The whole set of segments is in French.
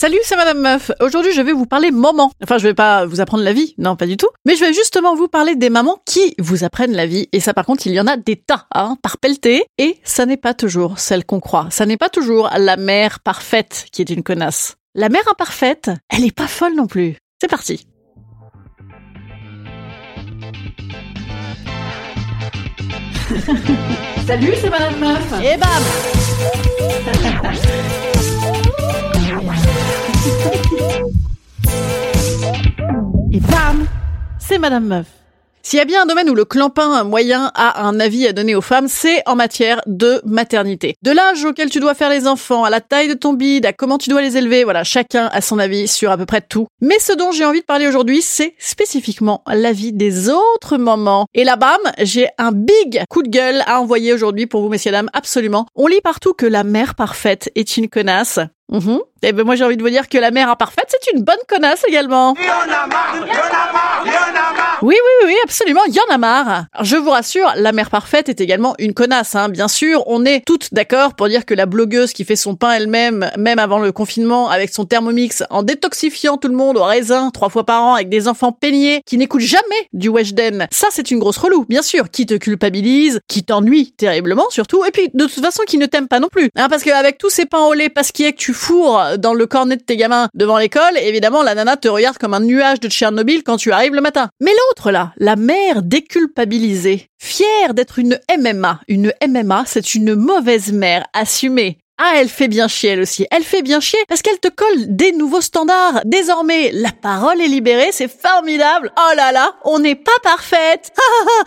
Salut, c'est Madame Meuf. Aujourd'hui, je vais vous parler maman. Enfin, je vais pas vous apprendre la vie, non, pas du tout. Mais je vais justement vous parler des mamans qui vous apprennent la vie. Et ça, par contre, il y en a des tas, hein, par pelleté. Et ça n'est pas toujours celle qu'on croit. Ça n'est pas toujours la mère parfaite qui est une connasse. La mère imparfaite, elle est pas folle non plus. C'est parti. Salut, c'est Madame Meuf. Et bam C'est Madame Meuf. S'il y a bien un domaine où le clampin moyen a un avis à donner aux femmes, c'est en matière de maternité. De l'âge auquel tu dois faire les enfants, à la taille de ton bide, à comment tu dois les élever, voilà, chacun a son avis sur à peu près tout. Mais ce dont j'ai envie de parler aujourd'hui, c'est spécifiquement l'avis des autres mamans. Et là, bam, j'ai un big coup de gueule à envoyer aujourd'hui pour vous, messieurs, dames, absolument. On lit partout que la mère parfaite est une connasse. Mhm. Et ben moi j'ai envie de vous dire que la mère imparfaite c'est une bonne connasse également. Oui, oui, oui, absolument, il y en a marre. Je vous rassure, la mère parfaite est également une connasse, hein. bien sûr. On est toutes d'accord pour dire que la blogueuse qui fait son pain elle-même, même avant le confinement, avec son thermomix, en détoxifiant tout le monde au raisin trois fois par an, avec des enfants peignés qui n'écoutent jamais du Weshden, ça c'est une grosse relou, bien sûr, qui te culpabilise, qui t'ennuie terriblement surtout, et puis de toute façon qui ne t'aime pas non plus. Hein, parce qu'avec tous ces pains au lait parce qu'il est que tu fourres dans le cornet de tes gamins devant l'école, évidemment la nana te regarde comme un nuage de Tchernobyl quand tu arrives le matin. Mais là, la mère déculpabilisée, fière d'être une MMA. Une MMA, c'est une mauvaise mère assumée. Ah, elle fait bien chier, elle aussi. Elle fait bien chier parce qu'elle te colle des nouveaux standards. Désormais, la parole est libérée, c'est formidable. Oh là là, on n'est pas parfaite.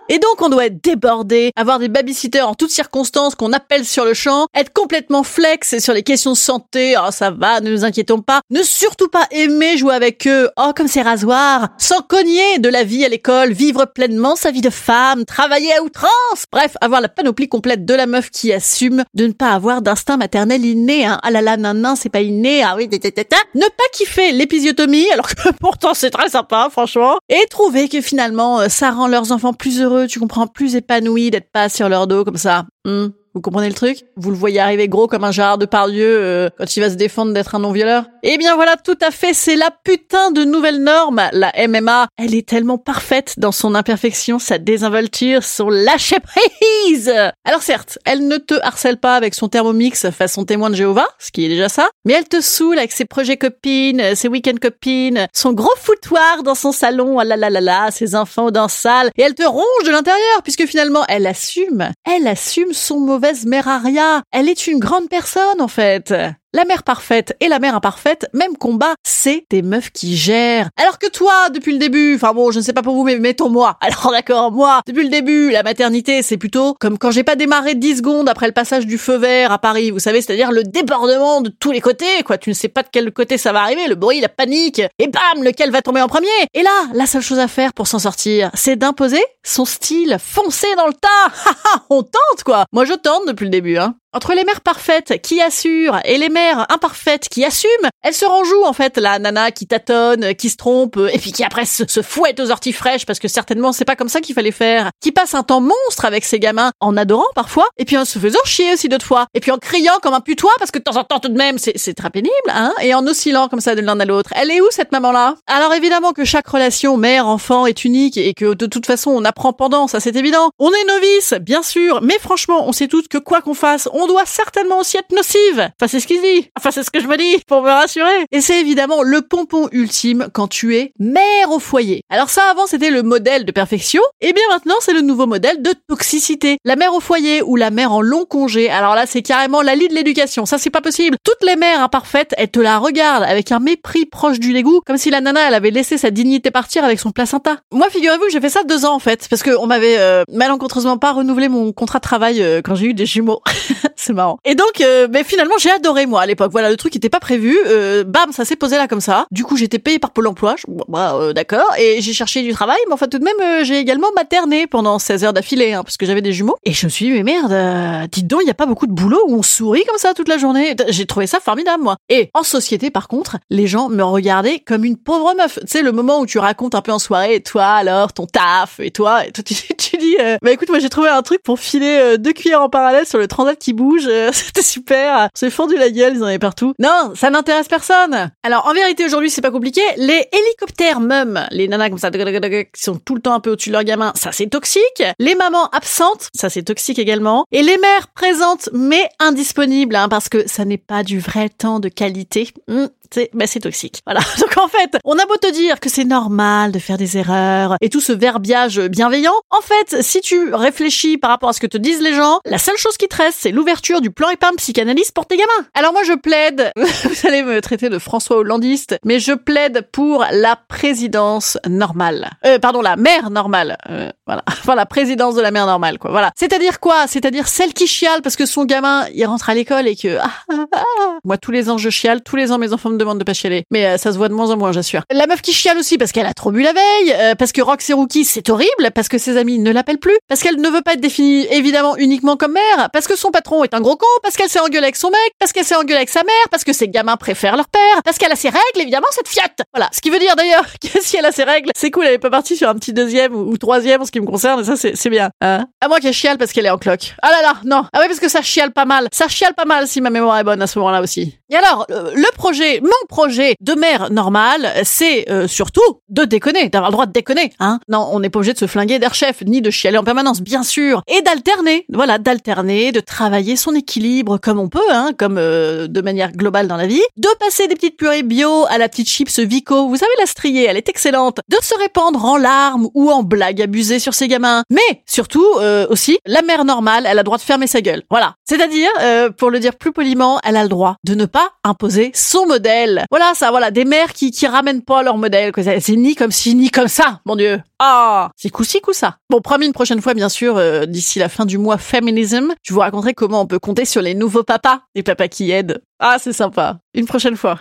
Et donc, on doit être débordé, avoir des babysitters en toutes circonstances qu'on appelle sur le champ, être complètement flex sur les questions de santé. Oh, ça va, ne nous inquiétons pas. Ne surtout pas aimer jouer avec eux. Oh, comme c'est rasoir. Sans cogner de la vie à l'école, vivre pleinement sa vie de femme, travailler à outrance. Bref, avoir la panoplie complète de la meuf qui assume de ne pas avoir d'instinct maternel inné, hein. Ah là là, nan, nan, c'est pas inné, ah oui. Ne pas kiffer l'épisiotomie, alors que pourtant c'est très sympa, franchement. Et trouver que finalement, euh, ça rend leurs enfants plus heureux, tu comprends, plus épanouis d'être pas sur leur dos comme ça. Hmm. Vous comprenez le truc? Vous le voyez arriver gros comme un Gérard de Pardieu euh, quand il va se défendre d'être un non-violeur Eh bien voilà, tout à fait, c'est la putain de nouvelle norme. La MMA, elle est tellement parfaite dans son imperfection, sa désinvolture, son lâcher prise. Alors certes, elle ne te harcèle pas avec son thermomix façon témoin de Jéhovah, ce qui est déjà ça, mais elle te saoule avec ses projets copines, ses week-end copines, son gros foutoir dans son salon, ah là là là là, ses enfants dans salle, et elle te ronge de l'intérieur puisque finalement elle assume, elle assume son mauvais mauvaise mère Aria. Elle est une grande personne, en fait. La mère parfaite et la mère imparfaite, même combat, c'est des meufs qui gèrent. Alors que toi, depuis le début, enfin bon, je ne sais pas pour vous, mais mettons moi. Alors d'accord, moi, depuis le début, la maternité, c'est plutôt comme quand j'ai pas démarré 10 secondes après le passage du feu vert à Paris, vous savez, c'est-à-dire le débordement de tous les côtés, quoi. Tu ne sais pas de quel côté ça va arriver, le bruit, la panique, et bam, lequel va tomber en premier. Et là, la seule chose à faire pour s'en sortir, c'est d'imposer son style, foncer dans le tas. On tente, quoi. Moi, je tente depuis le début, hein. Entre les mères parfaites qui assurent et les mères imparfaites qui assument, elle se renjoue en fait la nana qui tâtonne, qui se trompe et puis qui après se, fouette aux orties fraîches parce que certainement c'est pas comme ça qu'il fallait faire, qui passe un temps monstre avec ses gamins en adorant parfois et puis en se faisant chier aussi d'autres fois et puis en criant comme un putois parce que de temps en temps tout de même c'est très pénible hein et en oscillant comme ça de l'un à l'autre. Elle est où cette maman là Alors évidemment que chaque relation mère-enfant est unique et que de toute façon on apprend pendant, ça c'est évident. On est novice, bien sûr, mais franchement on sait toutes que quoi qu'on fasse, on doit certainement aussi être nocive. Enfin, c'est ce qu'il dit. Enfin, c'est ce que je me dis pour me rassurer. Et c'est évidemment le pompon ultime quand tu es mère au foyer. Alors ça, avant, c'était le modèle de perfection. Et bien maintenant, c'est le nouveau modèle de toxicité. La mère au foyer ou la mère en long congé. Alors là, c'est carrément la lie de l'éducation. Ça, c'est pas possible. Toutes les mères imparfaites, elles te la regardent avec un mépris proche du dégoût, comme si la nana, elle avait laissé sa dignité partir avec son placenta. Moi, figurez-vous que j'ai fait ça deux ans en fait, parce qu'on m'avait euh, malencontreusement pas renouvelé mon contrat de travail euh, quand j'ai eu des jumeaux. c'est marrant. Et donc, euh, mais finalement, j'ai adoré moi à l'époque. Voilà, le truc était pas prévu. Euh, bam, ça s'est posé là comme ça. Du coup, j'étais payée par Pôle Emploi. Je, bah, euh, d'accord. Et j'ai cherché du travail, mais enfin tout de même, euh, j'ai également materné pendant 16 heures d'affilée, hein, parce que j'avais des jumeaux. Et je me suis dit, mais merde, euh, dites donc, il y a pas beaucoup de boulot où on sourit comme ça toute la journée. J'ai trouvé ça formidable, moi. Et en société, par contre, les gens me regardaient comme une pauvre meuf. Tu sais, le moment où tu racontes un peu en soirée, toi alors, ton taf, et toi, et toi tu, dis, euh, bah écoute, moi j'ai trouvé un truc pour filer deux cuillères en parallèle sur le transat qui bouge. Euh, C'était super. C'est fendu la gueule, ils en avaient partout. Non, ça n'intéresse personne. Alors en vérité, aujourd'hui, c'est pas compliqué. Les hélicoptères mums, les nanas comme ça, qui sont tout le temps un peu au-dessus de leur gamin, ça c'est toxique. Les mamans absentes, ça c'est toxique également. Et les mères présentes mais indisponibles, hein, parce que ça n'est pas du vrai temps de qualité. Hmm, c'est bah, c'est toxique. Voilà. Donc en fait, on a beau te dire que c'est normal de faire des erreurs et tout ce verbiage bienveillant, en fait, si tu réfléchis par rapport à ce que te disent les gens, la seule chose qui te reste, c'est l'ouverture du plan épargne psychanalyse pour tes gamins. Alors moi, je plaide, vous allez me traiter de François Hollandiste, mais je plaide pour la présidence normale. Euh, pardon, la mère normale. Euh, voilà. Enfin, la présidence de la mère normale, quoi. Voilà. C'est-à-dire quoi? C'est-à-dire celle qui chiale parce que son gamin, il rentre à l'école et que... ah, ah, ah. Moi, tous les ans, je chiale. Tous les ans, mes enfants me demandent de pas chialer. Mais euh, ça se voit de moins en moins, j'assure. La meuf qui chiale aussi parce qu'elle a trop bu la veille, euh, parce que Rox et Rookie, c'est horrible, parce que ses amis ne l'appellent plus, parce qu'elle ne veut pas être définie évidemment uniquement comme mère, parce que son patron est un gros con, parce qu'elle s'est engueulée avec son mec, parce qu'elle s'est engueulée avec sa mère, parce que ses gamins préfèrent leur père, parce qu'elle a ses règles, évidemment, cette fiatte. Voilà. Ce qui veut dire d'ailleurs que si elle a ses règles, c'est cool, elle est pas partie sur un petit deuxième ou, troisième en ce qui me concerne, et ça c'est bien. Hein à moi qu'elle chiale parce qu'elle est en cloque. Ah là là, non. Ah ouais, parce que ça chiale pas mal. Ça chiale pas mal si ma mémoire est bonne à ce moment-là aussi. Et alors, euh, le projet, mon projet de mère normale, c'est euh, surtout de déconner, d'avoir le droit de déconner. Hein non, on n'est pas obligé de se flinguer d'air chef, ni de chialer en permanence, bien sûr. Et d'alterner, voilà, d'alterner, de travailler son équilibre comme on peut, hein, comme euh, de manière globale dans la vie. De passer des petites purées bio à la petite chips Vico. Vous savez, la striée, elle est excellente. De se répandre en larmes ou en blagues abusées sur ses gamins. Mais surtout, euh, aussi, la mère normale, elle a le droit de fermer sa gueule. Voilà. C'est-à-dire, euh, pour le dire plus poliment, elle a le droit de ne pas imposer son modèle. Voilà, ça, voilà, des mères qui, qui ramènent pas leur modèle. quoi. C'est ni comme ci, ni comme ça, mon Dieu. Ah, c'est coup-ci, coup-ça. Bon, promis une prochaine fois, bien sûr, euh, d'ici la fin du mois Feminism, je vous raconterai comment on peut compter sur les nouveaux papas, les papas qui aident. Ah, c'est sympa. Une prochaine fois.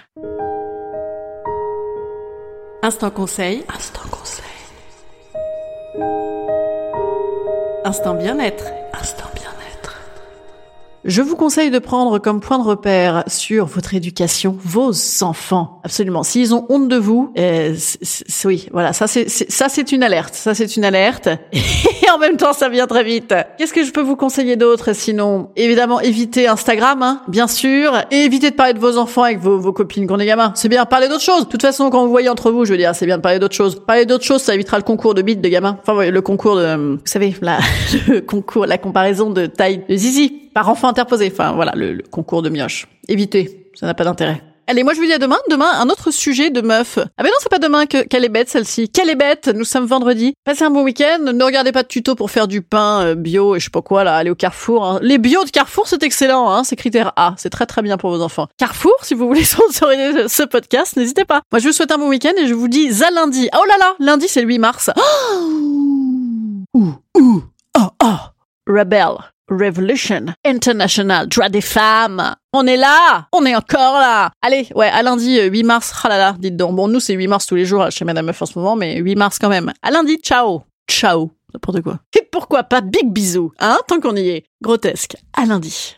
Instant conseil. Instant conseil. Instant bien-être. Je vous conseille de prendre comme point de repère sur votre éducation vos enfants. Absolument. S'ils ont honte de vous, euh, c'est- c'est- oui, voilà, ça c'est ça c'est une alerte. Ça c'est une alerte. Et en même temps, ça vient très vite. Qu'est-ce que je peux vous conseiller d'autre sinon? Évidemment, évitez Instagram, hein, bien sûr, et évitez de parler de vos enfants avec vos, vos copines quand on est gamin. C'est bien, parler d'autres choses. De toute façon, quand vous voyez entre vous, je veux dire, c'est bien de parler d'autres choses. Parler d'autres choses, ça évitera le concours de bite de gamin. Enfin, le concours de, vous savez, la, le concours, la comparaison de taille de zizi par enfant interposé. Enfin, voilà, le, le concours de mioche. Évitez, ça n'a pas d'intérêt. Allez, moi je vous dis à demain. Demain, un autre sujet de meuf. Ah ben non, c'est pas demain que qu'elle est bête celle-ci. Qu'elle est bête. Nous sommes vendredi. Passez un bon week-end. Ne regardez pas de tuto pour faire du pain euh, bio et je sais pas quoi là. Allez au Carrefour. hein. Les bio de Carrefour, c'est excellent. Hein. C'est critère A. C'est très très bien pour vos enfants. Carrefour, si vous voulez sponsoriser ce podcast, n'hésitez pas. Moi, je vous souhaite un bon week-end et je vous dis à lundi. Oh là là, lundi c'est le 8 mars. Oh ouh ouh oh oh. Rebel. Revolution International, droit des femmes. On est là, on est encore là. Allez, ouais, à lundi euh, 8 mars. Ah là là, dites donc. Bon, nous c'est 8 mars tous les jours chez Madame Meuf en ce moment, mais 8 mars quand même. À lundi, ciao. Ciao. N'importe quoi. Et pourquoi pas big bisous, hein, tant qu'on y est. Grotesque. À lundi.